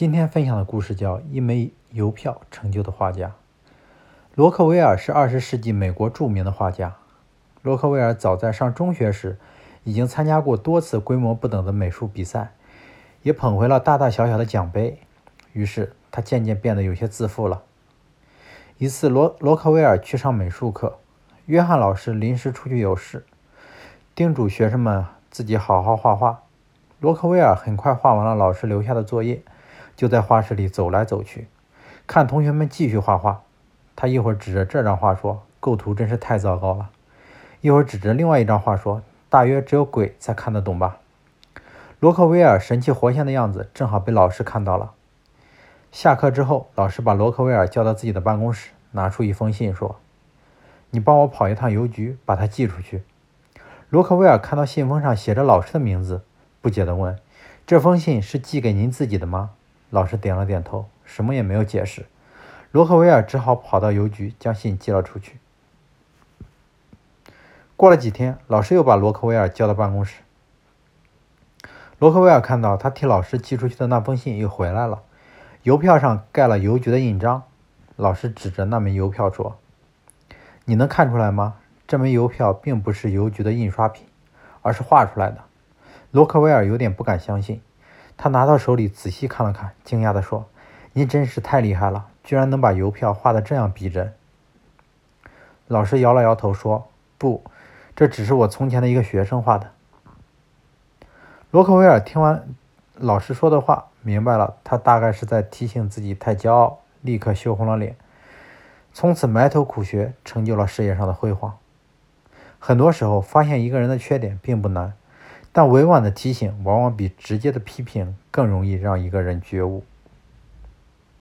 今天分享的故事叫《一枚邮票成就的画家》。罗克威尔是二十世纪美国著名的画家。罗克威尔早在上中学时，已经参加过多次规模不等的美术比赛，也捧回了大大小小的奖杯。于是他渐渐变得有些自负了。一次，罗罗克威尔去上美术课，约翰老师临时出去有事，叮嘱学生们自己好好画画。罗克威尔很快画完了老师留下的作业。就在画室里走来走去，看同学们继续画画。他一会儿指着这张画说：“构图真是太糟糕了。”一会儿指着另外一张画说：“大约只有鬼才看得懂吧。”罗克威尔神气活现的样子正好被老师看到了。下课之后，老师把罗克威尔叫到自己的办公室，拿出一封信说：“你帮我跑一趟邮局，把它寄出去。”罗克威尔看到信封上写着老师的名字，不解地问：“这封信是寄给您自己的吗？”老师点了点头，什么也没有解释。罗克威尔只好跑到邮局将信寄了出去。过了几天，老师又把罗克威尔叫到办公室。罗克威尔看到他替老师寄出去的那封信又回来了，邮票上盖了邮局的印章。老师指着那枚邮票说：“你能看出来吗？这枚邮票并不是邮局的印刷品，而是画出来的。”罗克威尔有点不敢相信。他拿到手里仔细看了看，惊讶地说：“您真是太厉害了，居然能把邮票画得这样逼真。”老师摇了摇头说：“不，这只是我从前的一个学生画的。”罗克威尔听完老师说的话，明白了，他大概是在提醒自己太骄傲，立刻羞红了脸，从此埋头苦学，成就了事业上的辉煌。很多时候，发现一个人的缺点并不难。但委婉的提醒，往往比直接的批评更容易让一个人觉悟。